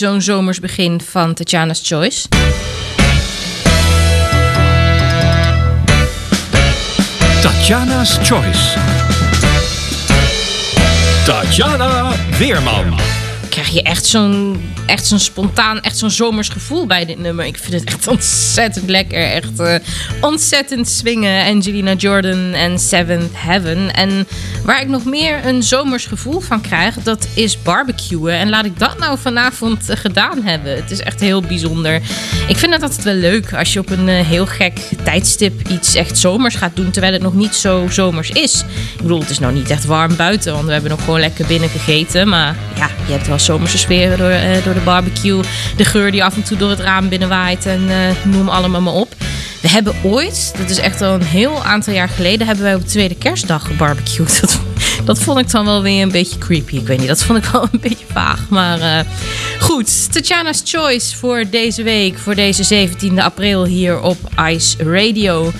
Zo'n zomersbegin van Tatjana's Choice. Tatjana's Choice. Tatjana Weerman. Krijg je echt zo'n echt zo'n spontaan, echt zo'n zomers gevoel bij dit nummer. Ik vind het echt ontzettend lekker. Echt eh, ontzettend swingen. Angelina Jordan en Seventh Heaven. En waar ik nog meer een zomers gevoel van krijg, dat is barbecuen. En laat ik dat nou vanavond eh, gedaan hebben. Het is echt heel bijzonder. Ik vind het altijd wel leuk als je op een eh, heel gek tijdstip iets echt zomers gaat doen, terwijl het nog niet zo zomers is. Ik bedoel, het is nou niet echt warm buiten, want we hebben nog gewoon lekker binnen gegeten. Maar ja, je hebt wel zomerse sfeer door, eh, door de barbecue. De geur die af en toe door het raam binnenwaait en eh, noem allemaal maar op. We hebben ooit, dat is echt al een heel aantal jaar geleden, hebben wij op de tweede kerstdag gebarbecued. Dat, dat vond ik dan wel weer een beetje creepy. Ik weet niet, dat vond ik wel een beetje vaag. Maar eh, goed, Tatjana's Choice voor deze week, voor deze 17e april hier op Ice Radio.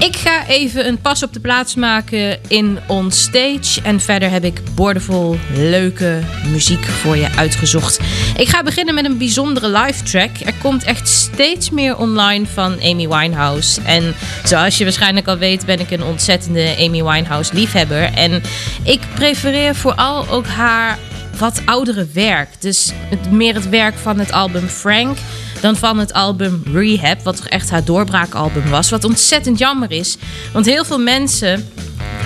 Ik ga even een pas op de plaats maken in On Stage. En verder heb ik boordevol leuke muziek voor je uitgezocht. Ik ga beginnen met een bijzondere live track. Er komt echt steeds meer online van Amy Winehouse. En zoals je waarschijnlijk al weet, ben ik een ontzettende Amy Winehouse liefhebber. En ik prefereer vooral ook haar wat oudere werk. Dus meer het werk van het album Frank dan van het album Rehab, wat toch echt haar doorbraakalbum was. Wat ontzettend jammer is, want heel veel mensen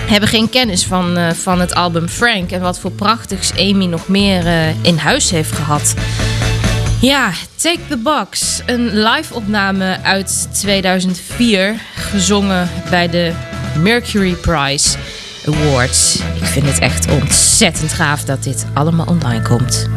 hebben geen kennis van, eh, van het album Frank en wat voor prachtigs Amy nog meer eh, in huis heeft gehad. Ja, Take the Box, een live-opname uit 2004, gezongen bij de Mercury Prize Awards. Ik vind het echt ontzettend gaaf dat dit allemaal online komt.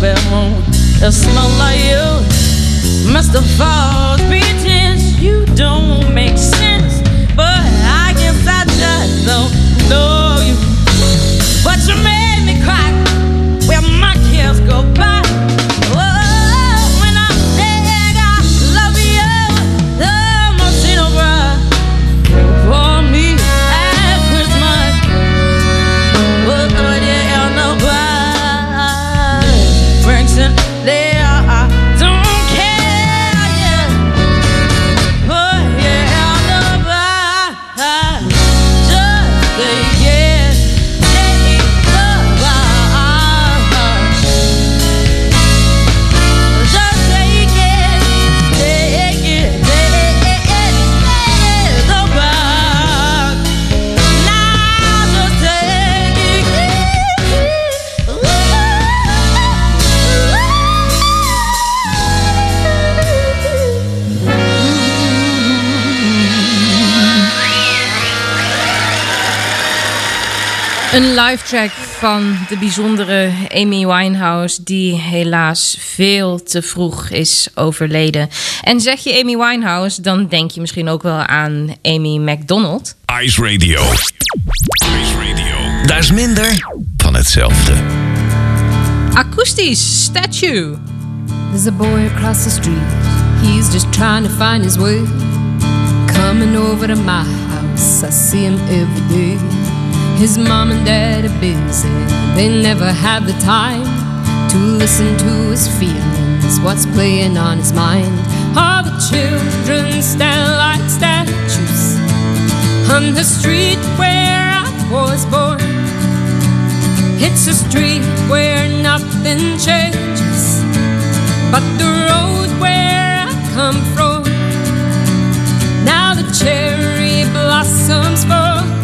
bedroom. It smell like you, Mr. Fall. Een live track van de bijzondere Amy Winehouse, die helaas veel te vroeg is overleden. En zeg je Amy Winehouse, dan denk je misschien ook wel aan Amy McDonald. Ice Radio. Ice Radio. Daar is minder van hetzelfde. Akoestisch, statue. There's a boy across the street. He's just trying to find his way. Coming over to my house. I see him every day. His mom and dad are busy, they never had the time to listen to his feelings, what's playing on his mind. All the children stand like statues on the street where I was born. It's a street where nothing changes, but the road where I come from. Now the cherry blossoms fall.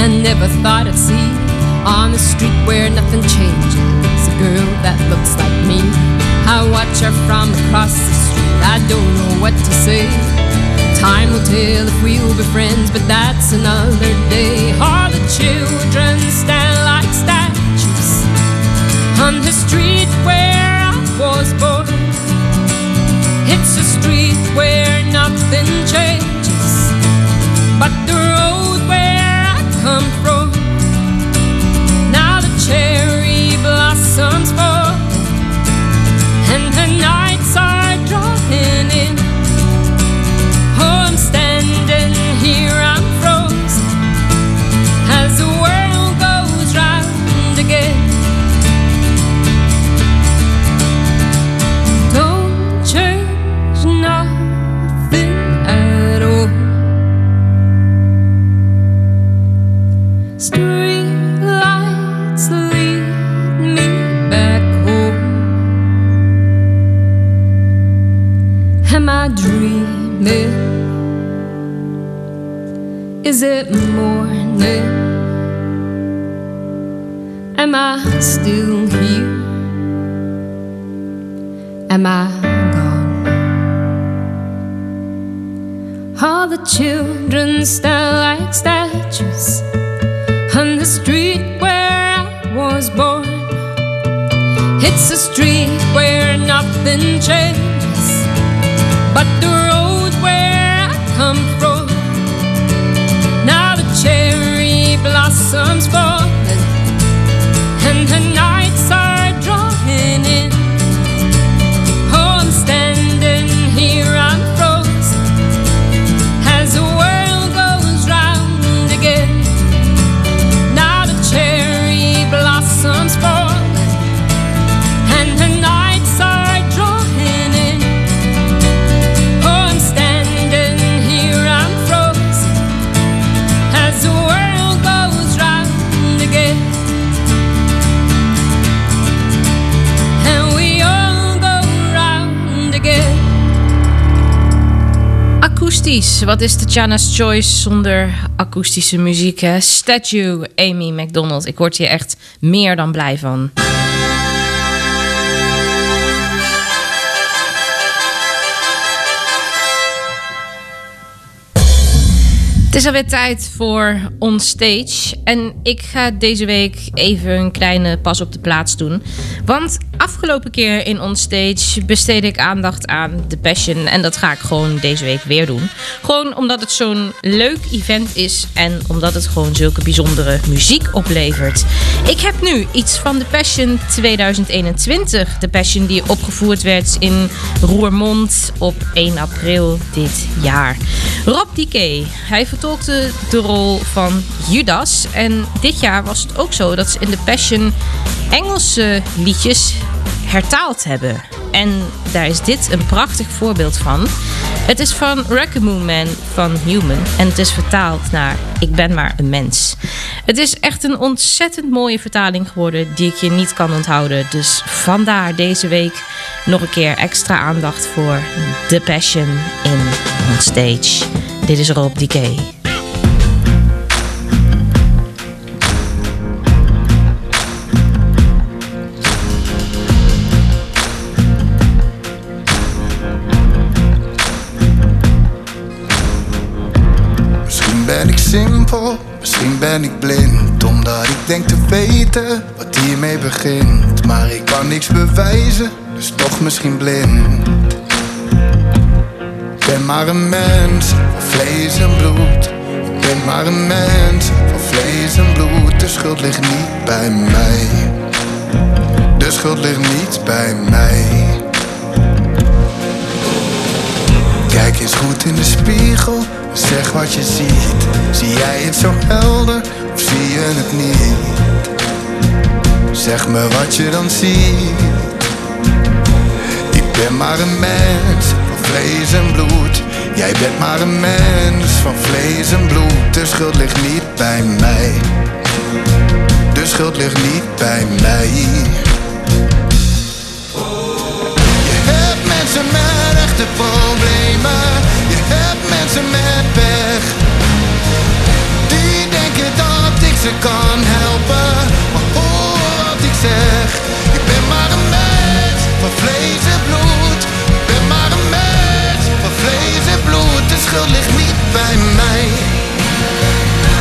I never thought I'd see on the street where nothing changes. A girl that looks like me. I watch her from across the street. I don't know what to say. Time will tell if we'll be friends, but that's another day. All the children stand like statues on the street where I was born. It's a street where nothing changes, but the road come from. Now the cherry blossoms fall, and the nights are drawing in. Oh, I'm standing children stand like statues on the street where I was born. It's a street where nothing changes, but the road where I come from. Now the cherry blossoms falling, Akoestisch. Wat is Tatjana's Choice zonder akoestische muziek? Hè? Statue, Amy McDonald. Ik word hier echt meer dan blij van. Het is alweer tijd voor Onstage. En ik ga deze week even een kleine pas op de plaats doen. Want afgelopen keer in Onstage besteedde ik aandacht aan The Passion. En dat ga ik gewoon deze week weer doen. Gewoon omdat het zo'n leuk event is. En omdat het gewoon zulke bijzondere muziek oplevert. Ik heb nu iets van The Passion 2021. The Passion die opgevoerd werd in Roermond op 1 april dit jaar. Rob Dike, hij vertolkte de rol van Judas. En dit jaar was het ook zo dat ze in The Passion Engelse liedjes hertaald hebben. En daar is dit een prachtig voorbeeld van. Het is van Raccoon Man van Human. En het is vertaald naar Ik ben maar een mens. Het is echt een ontzettend mooie vertaling geworden die ik je niet kan onthouden. Dus vandaar deze week nog een keer extra aandacht voor The Passion in On Stage. Dit is Rob Decay. Ben ik simpel, misschien ben ik blind. Omdat ik denk te weten wat hiermee begint. Maar ik kan niks bewijzen, dus toch misschien blind. Ik ben maar een mens van vlees en bloed. Ik ben maar een mens van vlees en bloed. De schuld ligt niet bij mij. De schuld ligt niet bij mij Eens goed in de spiegel, zeg wat je ziet. Zie jij het zo helder of zie je het niet? Zeg me wat je dan ziet. Ik ben maar een mens van vlees en bloed. Jij bent maar een mens van vlees en bloed. De schuld ligt niet bij mij. De schuld ligt niet bij mij. mensen met echte problemen. Je hebt mensen met pech. Die denken dat ik ze kan helpen. Maar hoor wat ik zeg. Ik ben maar een mens van vlees en bloed. Ik ben maar een mens van vlees en bloed. De schuld ligt niet bij mij.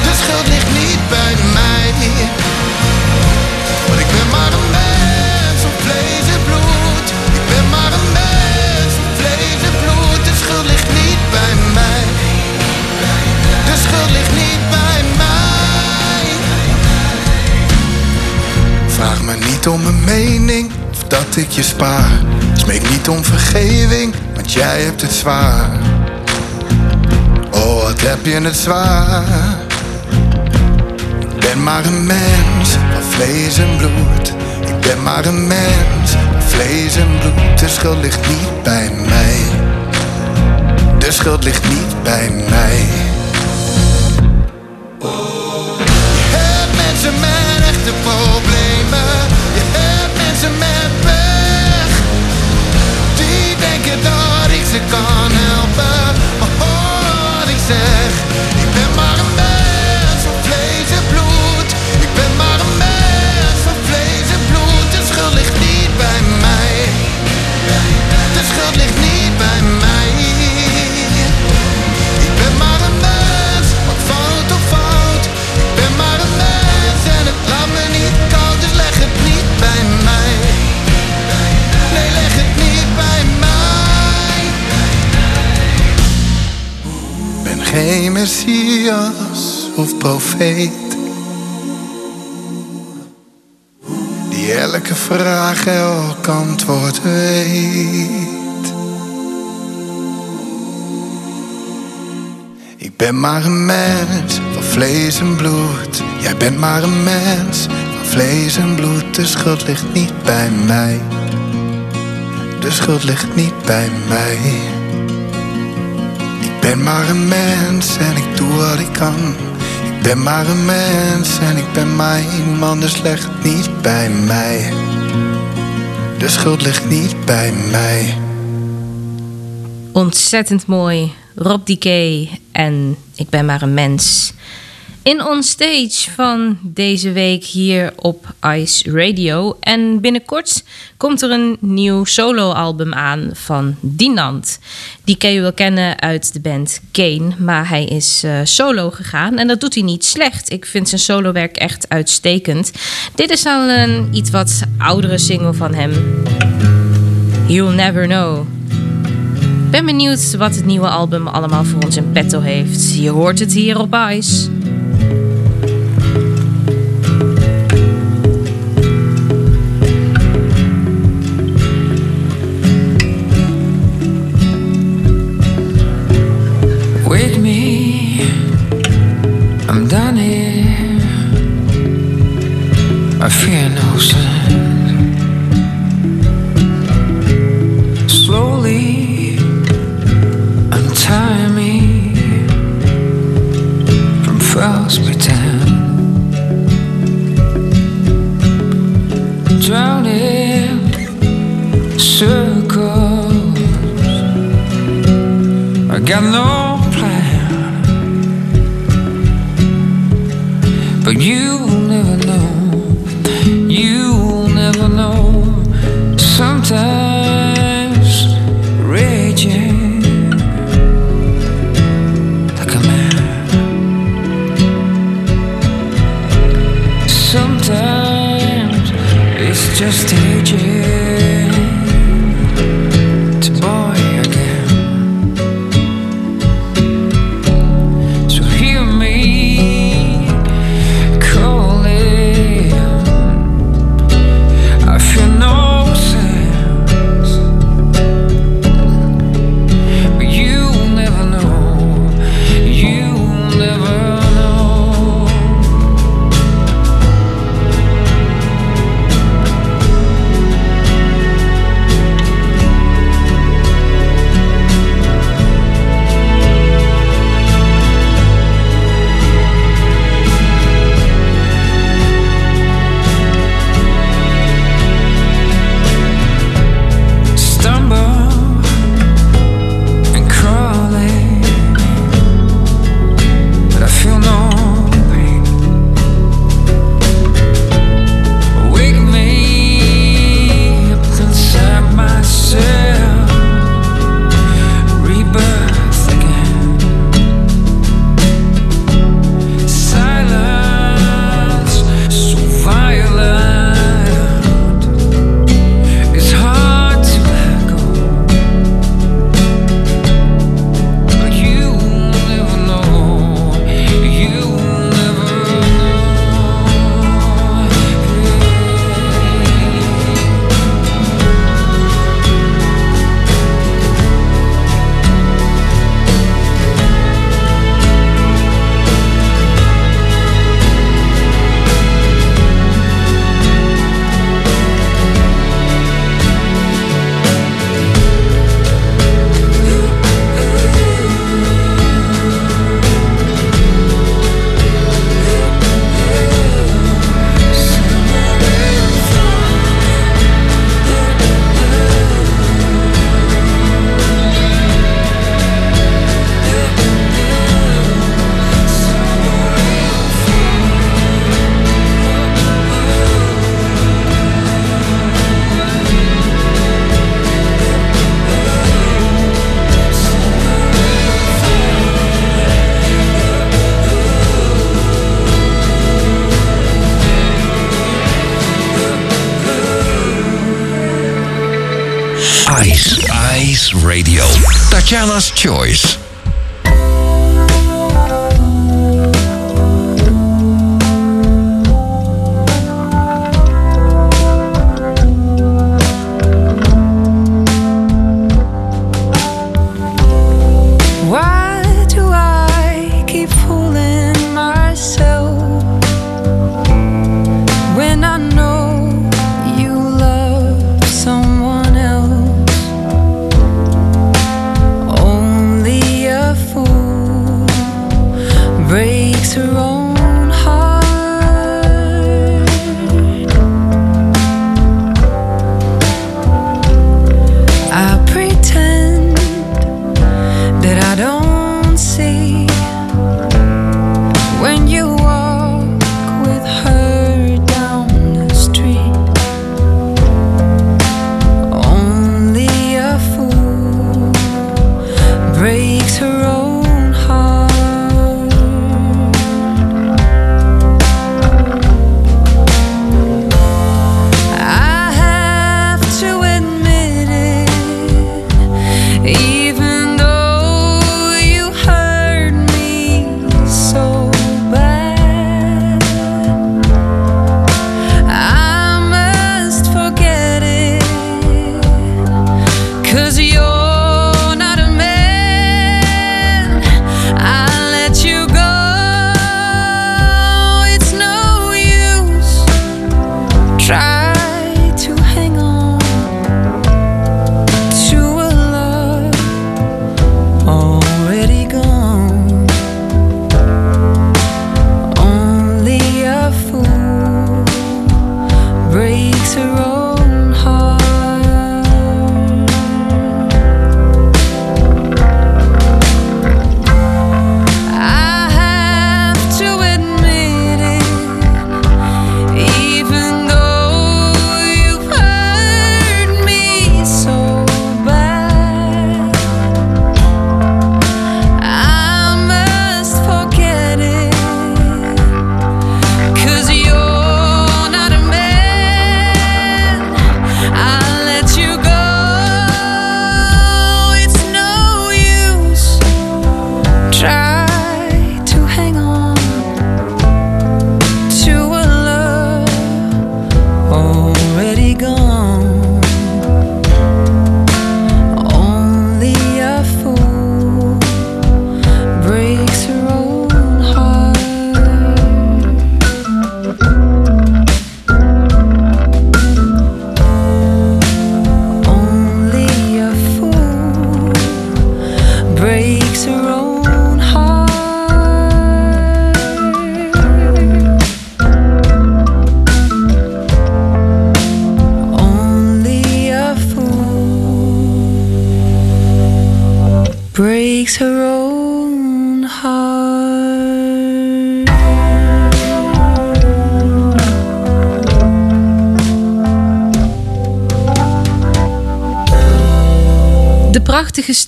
De schuld ligt niet bij mij. Me niet om een mening of dat ik je spaar. Smeek niet om vergeving, want jij hebt het zwaar. Oh, wat heb je het zwaar. Ik ben maar een mens van vlees en bloed. Ik ben maar een mens van vlees en bloed. De schuld ligt niet bij mij. De schuld ligt niet bij mij. Of profeet. Die elke vraag elk antwoord weet. Ik ben maar een mens van vlees en bloed. Jij bent maar een mens van vlees en bloed. De schuld ligt niet bij mij. De schuld ligt niet bij mij. Ik ben maar een mens en ik doe wat ik kan. Ben maar een mens en ik ben maar iemand, dus leg niet bij mij. De schuld ligt niet bij mij. Ontzettend mooi. Rob DK en Ik ben maar een mens. In onstage van deze week hier op Ice Radio. En binnenkort komt er een nieuw soloalbum aan van Dinant. Die kun je wel kennen uit de band Kane. Maar hij is eh, solo gegaan en dat doet hij niet slecht. Ik vind zijn solowerk echt uitstekend. Dit is al een iets wat oudere single van hem. You'll Never Know. Ben benieuwd wat het nieuwe album allemaal voor ons in petto heeft. Je hoort het hier op Ice. Keep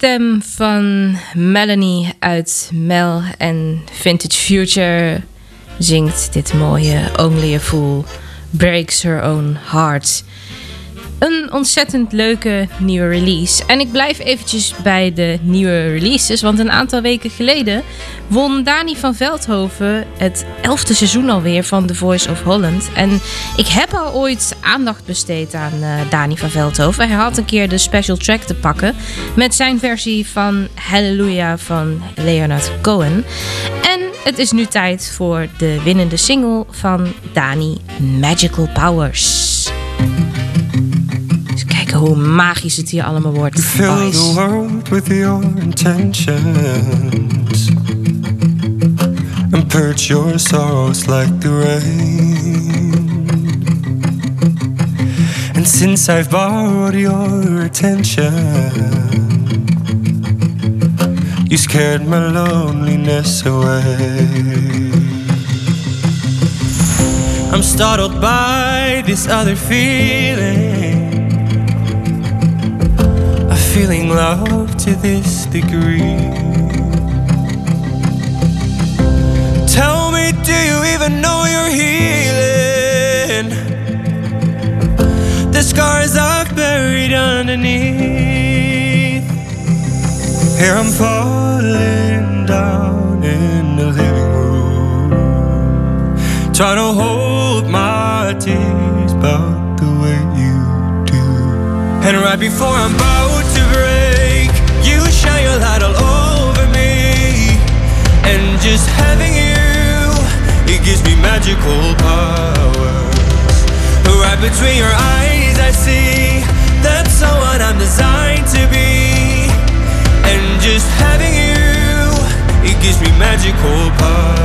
stem van Melanie uit Mel en Vintage Future zingt dit mooie Only a Fool Breaks Her Own Heart. Een ontzettend leuke nieuwe release. En ik blijf eventjes bij de nieuwe releases. Want een aantal weken geleden won Dani van Veldhoven het elfde seizoen alweer van The Voice of Holland. En ik heb al ooit aandacht besteed aan eh, Dani van Veldhoven. Hij had een keer de special track te pakken met zijn versie van Hallelujah van Leonard Cohen. En het is nu tijd voor de winnende single van Dani, Magical Powers. Kijken hoe magisch het hier allemaal wordt. Fill the world with your intentions and purge your sorrows like the rain. And since I've borrowed your attention, you scared my loneliness away. I'm startled by this other feeling. Feeling love to this degree. Tell me, do you even know you're healing? The scars I've buried underneath. Here I'm falling down in the living room. Try to hold my tears about the way you do. And right before I'm about break, you shine your light all over me. And just having you, it gives me magical powers. Right between your eyes, I see that's someone I'm designed to be. And just having you, it gives me magical powers.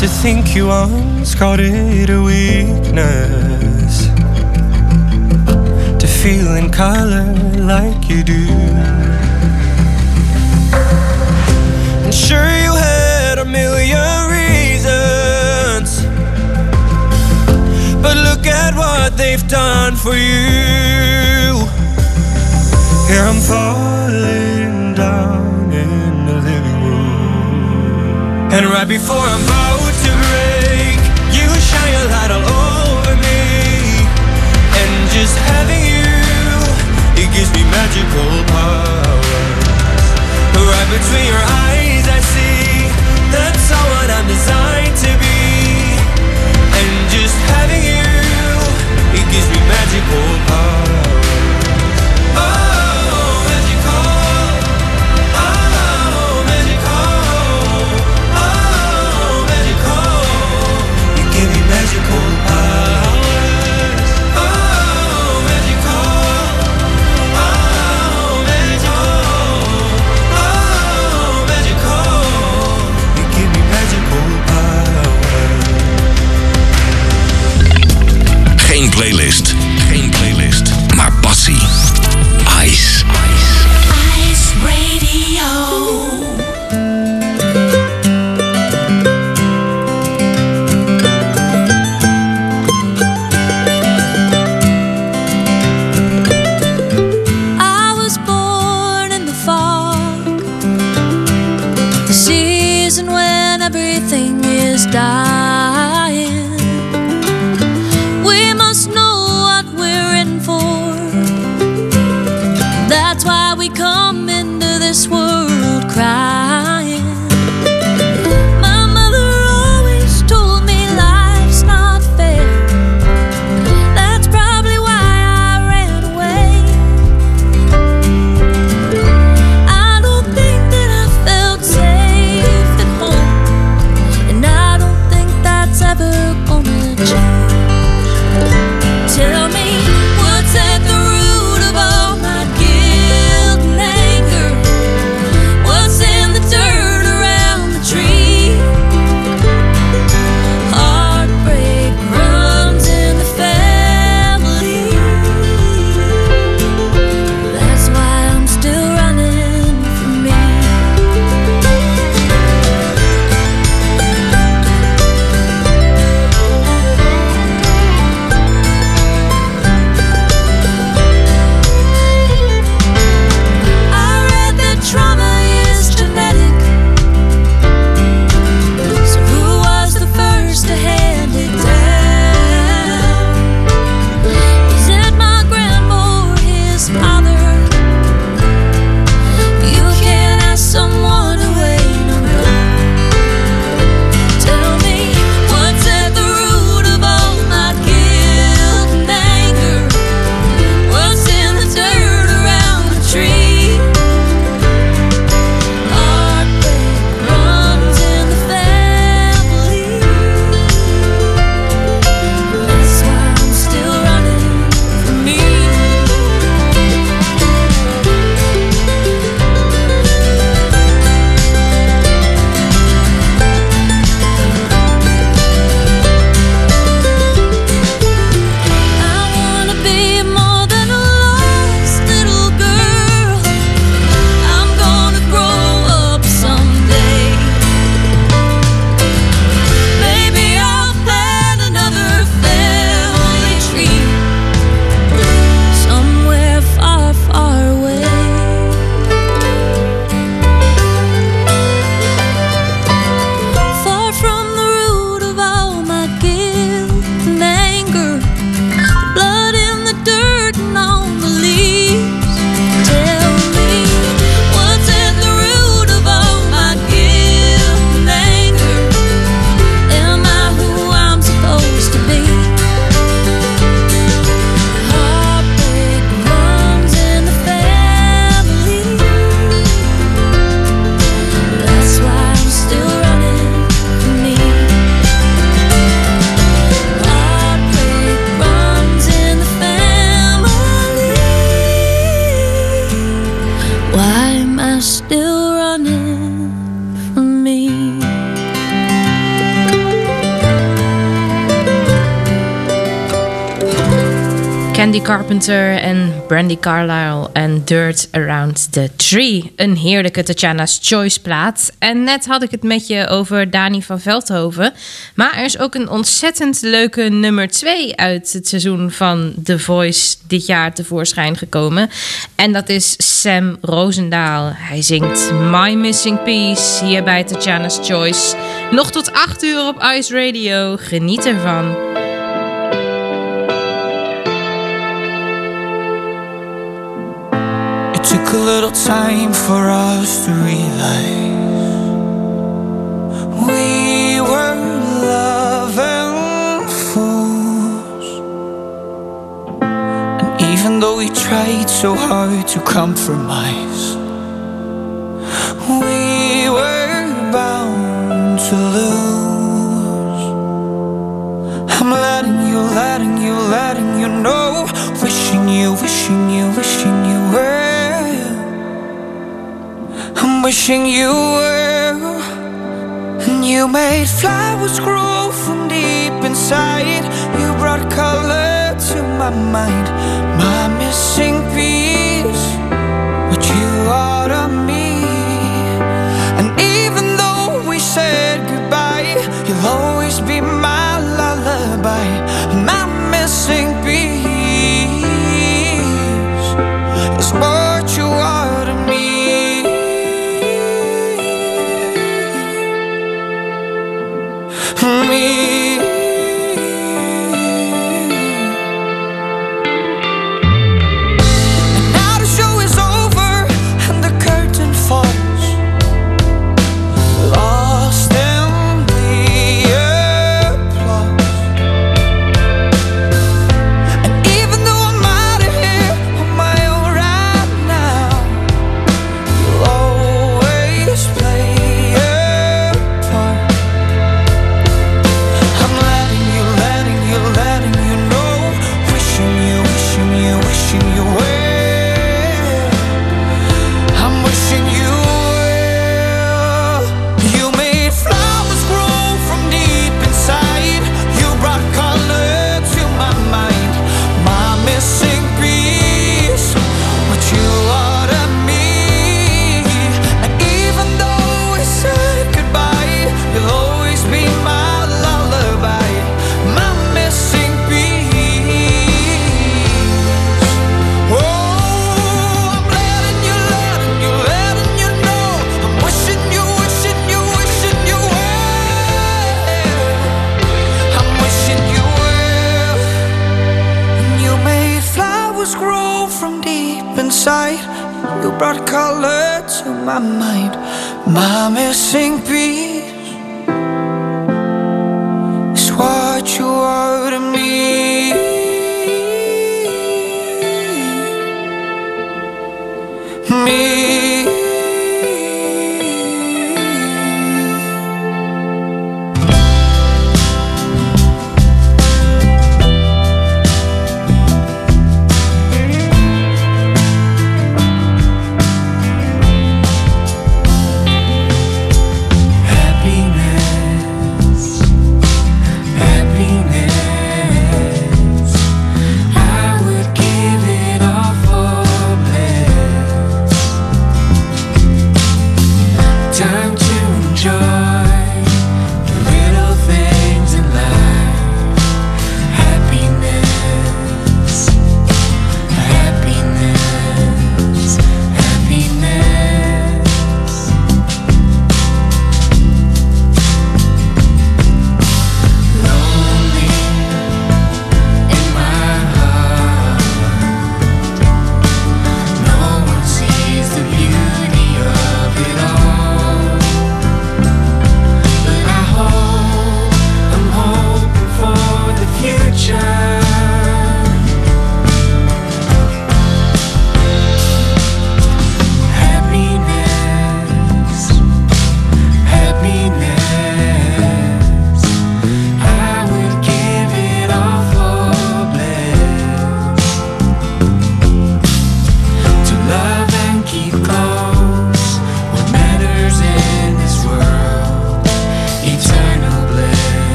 To think you once called it a weakness. To feel in color like you do. And sure, you had a million reasons. But look at what they've done for you. Here I'm falling down in the living room. And right before I'm about light all over me. And just having you, it gives me magical powers. Right between your eyes, I see that's someone I'm designed Carlisle en Dirt Around the Tree. Een heerlijke Tatjana's Choice plaat. En net had ik het met je over Dani van Veldhoven. Maar er is ook een ontzettend leuke nummer 2 uit het seizoen van The Voice dit jaar tevoorschijn gekomen. En dat is Sam Roosendaal. Hij zingt My Missing Piece hier bij Tatjana's Choice. Nog tot 8 uur op Ice Radio. Geniet ervan. Took a little time for us to realize we were loving fools. And even though we tried so hard to compromise, we were bound to lose. I'm letting you, letting you, letting you know. Wishing you, wishing you, wishing I'm wishing you were. And you made flowers grow from deep inside. You brought color to my mind.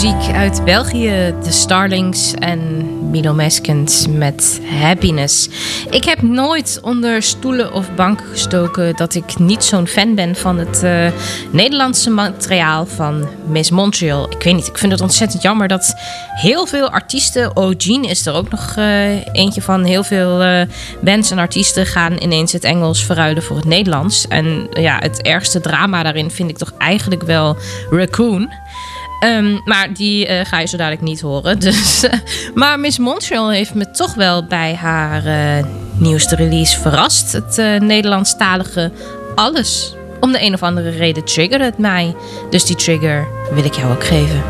Muziek uit België, de Starlings en Milo Meskens met Happiness. Ik heb nooit onder stoelen of banken gestoken dat ik niet zo'n fan ben van het uh, Nederlandse materiaal van Miss Montreal. Ik weet niet, ik vind het ontzettend jammer dat heel veel artiesten, oh Jean is er ook nog uh, eentje van, heel veel uh, bands en artiesten gaan ineens het Engels verruilen voor het Nederlands. En ja, het ergste drama daarin vind ik toch eigenlijk wel Raccoon. Um, maar die uh, ga je zo dadelijk niet horen. Dus, uh, maar Miss Montreal heeft me toch wel bij haar uh, nieuwste release verrast. Het Nederlandstalige Alles. Om de een of andere reden triggerde het mij. Dus die trigger wil ik jou ook geven.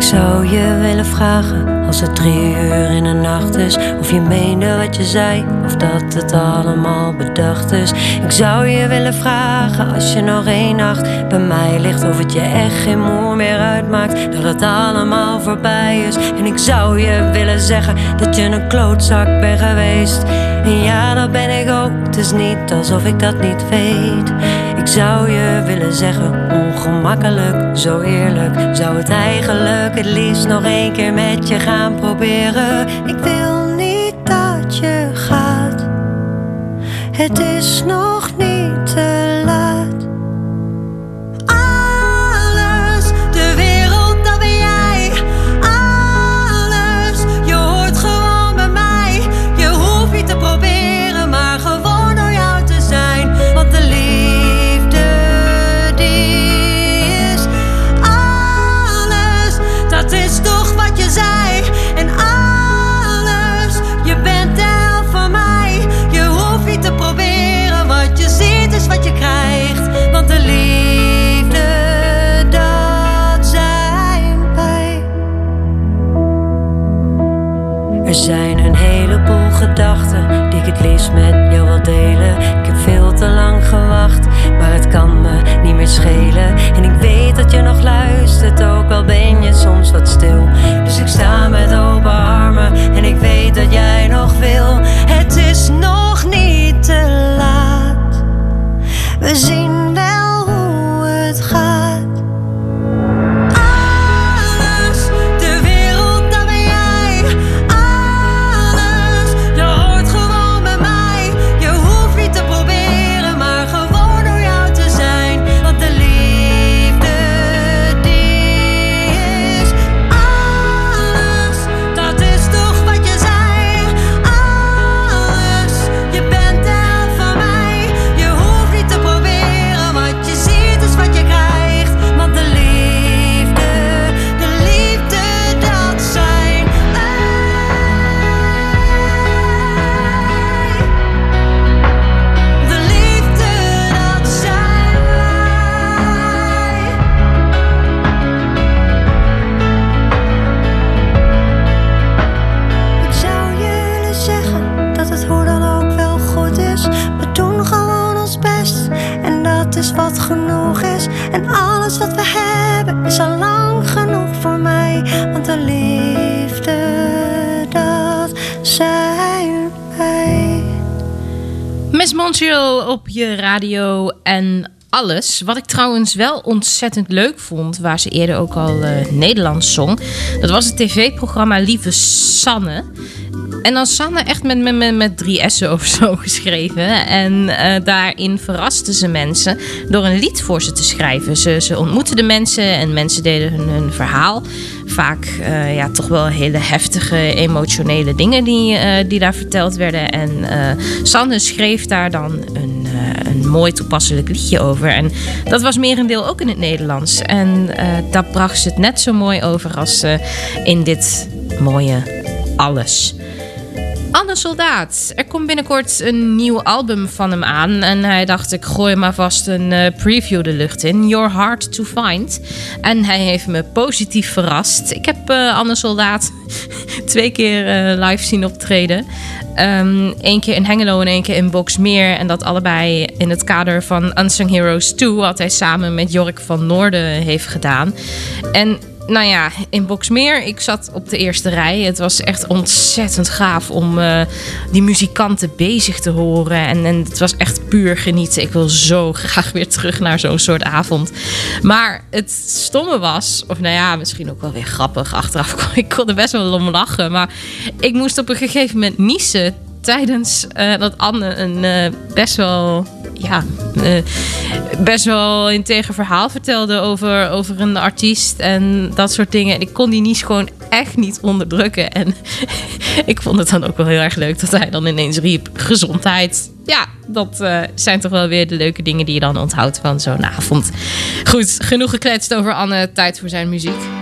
Ik zou je willen vragen als het drie uur in de nacht is, of je meende wat je zei, of dat het allemaal bedacht is. Ik zou je willen vragen als je nog één nacht bij mij ligt, of het je echt geen moer meer uitmaakt, dat het allemaal voorbij is. En ik zou je willen zeggen dat je een klootzak bent geweest. En ja, dat ben ik ook, het is niet alsof ik dat niet weet. Ik zou je willen zeggen, ongemakkelijk, zo eerlijk. Zou het eigenlijk het liefst nog één keer met je gaan proberen? Ik wil niet dat je gaat. Het is nog Op je radio en alles. Wat ik trouwens wel ontzettend leuk vond, waar ze eerder ook al eh, Nederlands zong, dat was het tv-programma Lieve Sanne. En dan Sanne echt met, met, met, met drie S'en of zo geschreven. En eh, daarin verraste ze mensen door een lied voor ze te schrijven. Ze, ze ontmoetten de mensen en mensen deden hun, hun verhaal. Vaak eh, ja, toch wel hele heftige, emotionele dingen die, eh, die daar verteld werden. En eh, Sanne schreef daar dan een, een mooi toepasselijk liedje over. En dat was merendeel ook in het Nederlands. En daar bracht ze het net zo mooi over als in dit mooie Alles. Anne Soldaat. Er komt binnenkort een nieuw album van hem aan. En hij dacht, ik gooi maar vast een eh, preview de lucht in. Your Hard to Find. En hij heeft me positief verrast. Ik heb eh, Anne Soldaat twee keer eh, live zien optreden. Eén keer in Hengelo en één keer in Boxmeer. En dat allebei in het kader van Unsung Heroes 2. Wat hij samen met Jork van Noorden heeft gedaan. En nou ja, in Boksmeer, ik zat op de eerste rij. Het was echt ontzettend gaaf om eh, die muzikanten bezig te horen. En, en het was echt puur genieten. Ik wil zo graag weer terug naar zo'n soort avond. Maar het stomme was, of nou ja, misschien ook wel weer grappig achteraf. Ik kon er best wel om lachen. Maar ik moest op een gegeven moment niezen tijdens eh, dat Anne een eh, best wel ja, eh, best wel integer verhaal vertelde over, over een artiest en dat soort dingen. En ik kon die nies gewoon echt niet onderdrukken. En ik vond het dan ook wel heel erg leuk dat hij dan ineens riep: gezondheid. Ja, dat zijn toch wel weer de leuke dingen die je dan onthoudt van zo'n avond. Goed, genoeg gekletst over Anne. Tijd voor zijn muziek.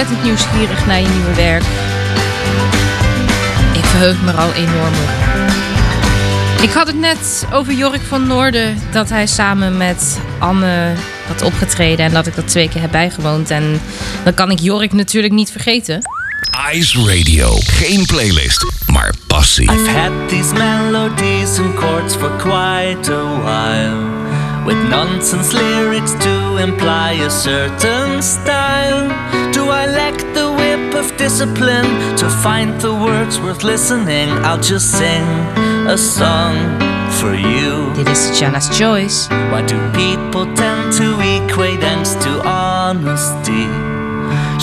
Ontzettend nieuwsgierig naar je nieuwe werk. Ik verheug me er al enorm op. Ik had het net over Jorik van Noorden, dat hij samen met Anne had opgetreden en dat ik dat twee keer heb bijgewoond. En dan kan ik Jorik natuurlijk niet vergeten. Ice Radio. Geen playlist, maar passie. I've had these melodies and chords for quite a while. With nonsense lyrics to imply a certain style. Do I lack the whip of discipline to find the words worth listening? I'll just sing a song for you. Dit is Jana's Choice. Why do people tend to equate angst to honesty?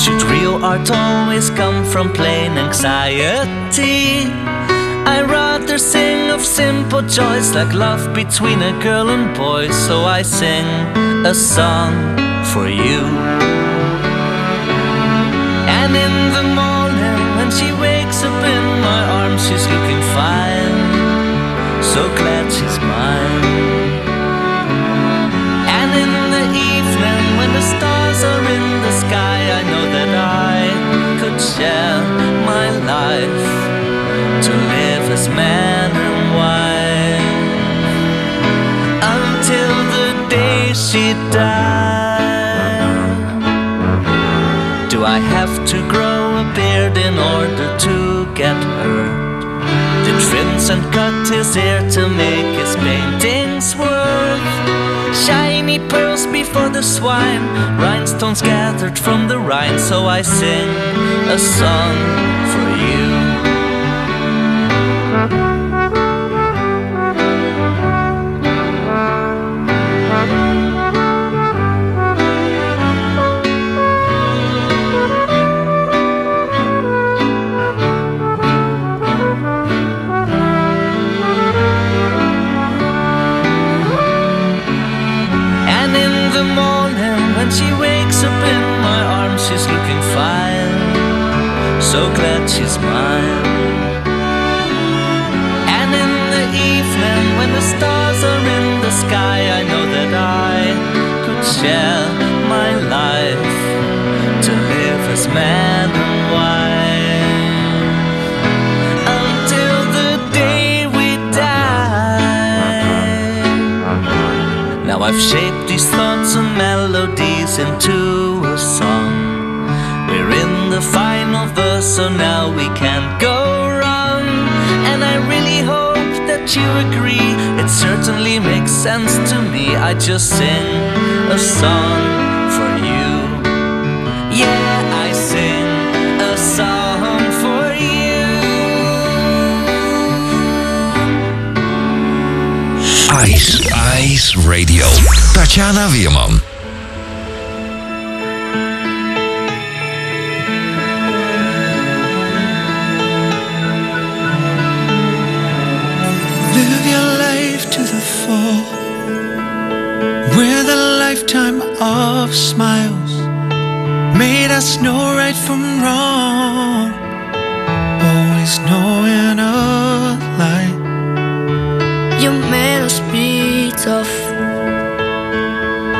Should real art always come from plain anxiety? I rather sing of simple joys like love between a girl and boy, so I sing a song for you. And in the morning when she wakes up in my arms She's looking fine, so glad she's mine. And in the evening when the stars are in the sky I know that I could share my life To live as man and wife. Until the day she dies. Grow a beard in order to get hurt? Did Vincent cut his hair to make his paintings worth? Shiny pearls before the swine, rhinestones gathered from the Rhine, so I sing a song for you. So glad she's mine. And in the evening when the stars are in the sky, I know that I could share my life to live as man and wife until the day we die. Now I've shaped these thoughts and melodies into so now we can't go wrong. And I really hope that you agree. It certainly makes sense to me. I just sing a song for you. Yeah, I sing a song for you. Ice Ice Radio. Tatjana Weerman. Of smiles. Made us know right from wrong, always knowing a lie. You made us be tough,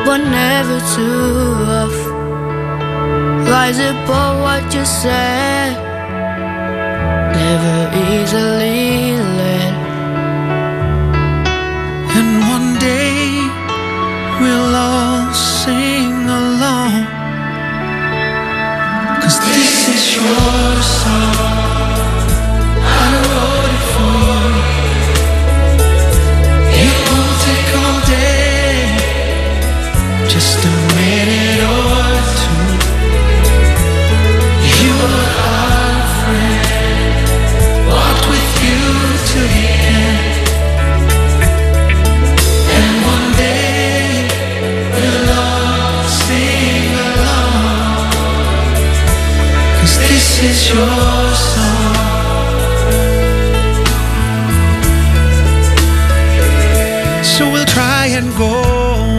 but never too rough. Rise above what you said, never easily we'll all sing along. Cause this is your song. I wrote it for you. It won't take all day, just a So we'll try and go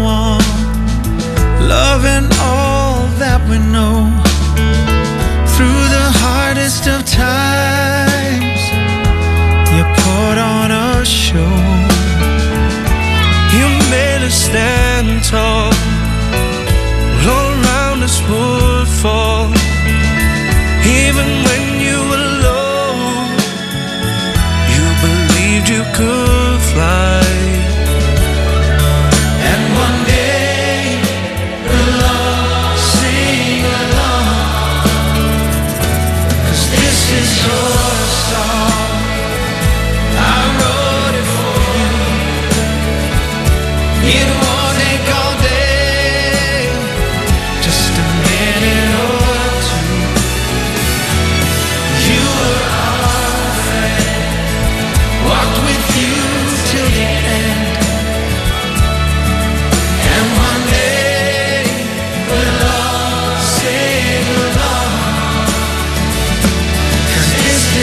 on, loving all that we know through the hardest of times. You put on a show. You made us stand tall.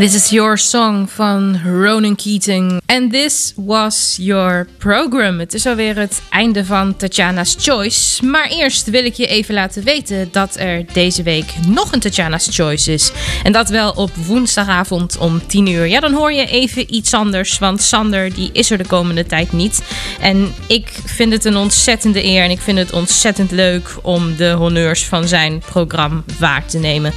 this is your song. Van Ronan Keating. And this was your program. Het is alweer het einde van Tatjana's Choice. Maar eerst wil ik je even laten weten dat er deze week nog een Tatjana's Choice is. En dat wel op woensdagavond om 10 uur. Ja, dan hoor je even iets anders. Want Sander die is er de komende tijd niet. En ik vind het een ontzettende eer. En ik vind het ontzettend leuk om de honneurs van zijn programma waar te nemen.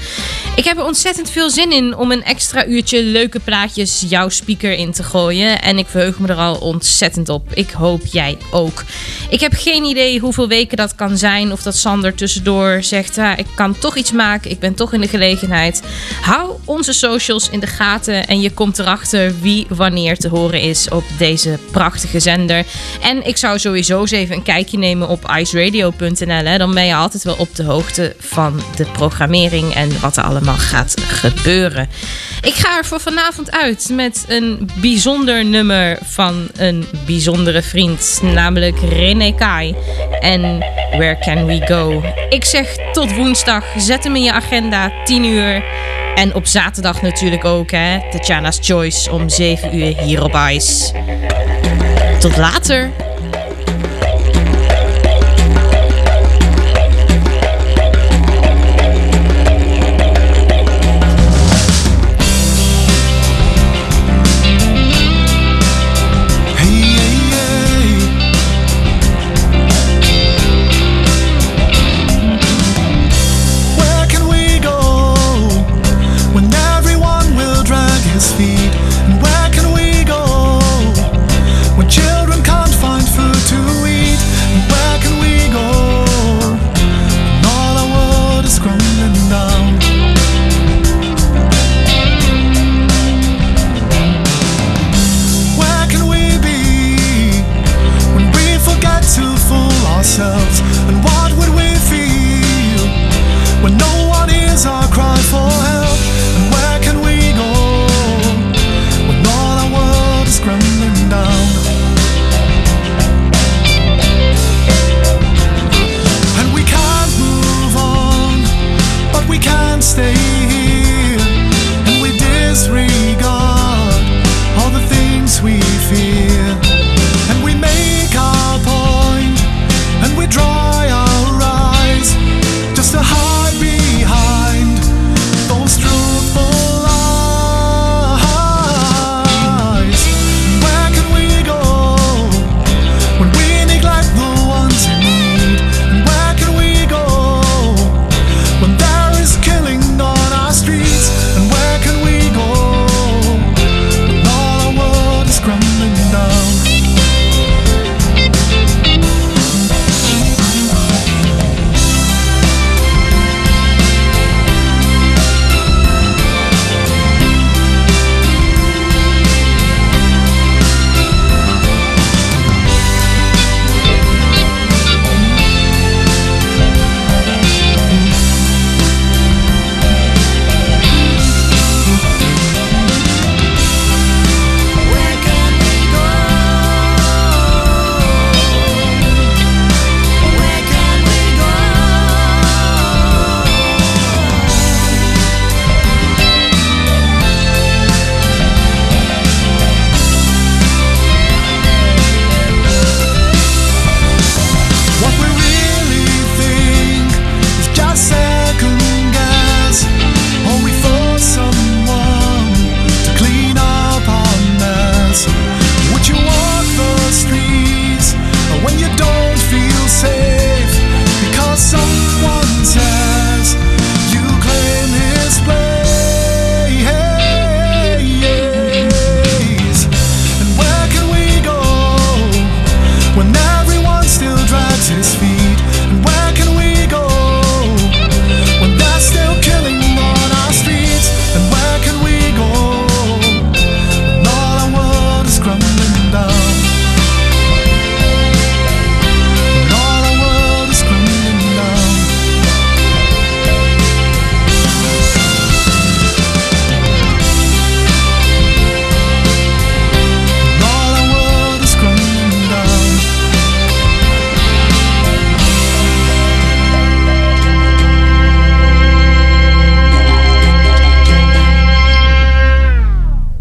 Ik heb er ontzettend veel zin in om een extra leuke plaatjes jouw speaker in te gooien. En ik verheug me er al ontzettend op. Ik hoop jij ook. Ik heb geen idee hoeveel weken dat kan zijn. Of dat Sander tussendoor zegt: ah, ik kan toch iets maken. Ik ben toch in de gelegenheid. Hou onze socials in de gaten. En je komt erachter wie wanneer te horen is op deze prachtige zender. En ik zou sowieso eens even een kijkje nemen op iceradio.nl. Dan ben je altijd wel op de hoogte van de programmering en wat er allemaal gaat gebeuren. Ik ga er voor vanavond uit met een bijzonder nummer van een bijzondere vriend, namelijk René Kai. En Where Can We Go? Ik zeg tot woensdag. Zet hem in je agenda, 10 uur. En op zaterdag natuurlijk ook, hè? Tatjana's Choice om 7 uur hier op ICE. Tot later.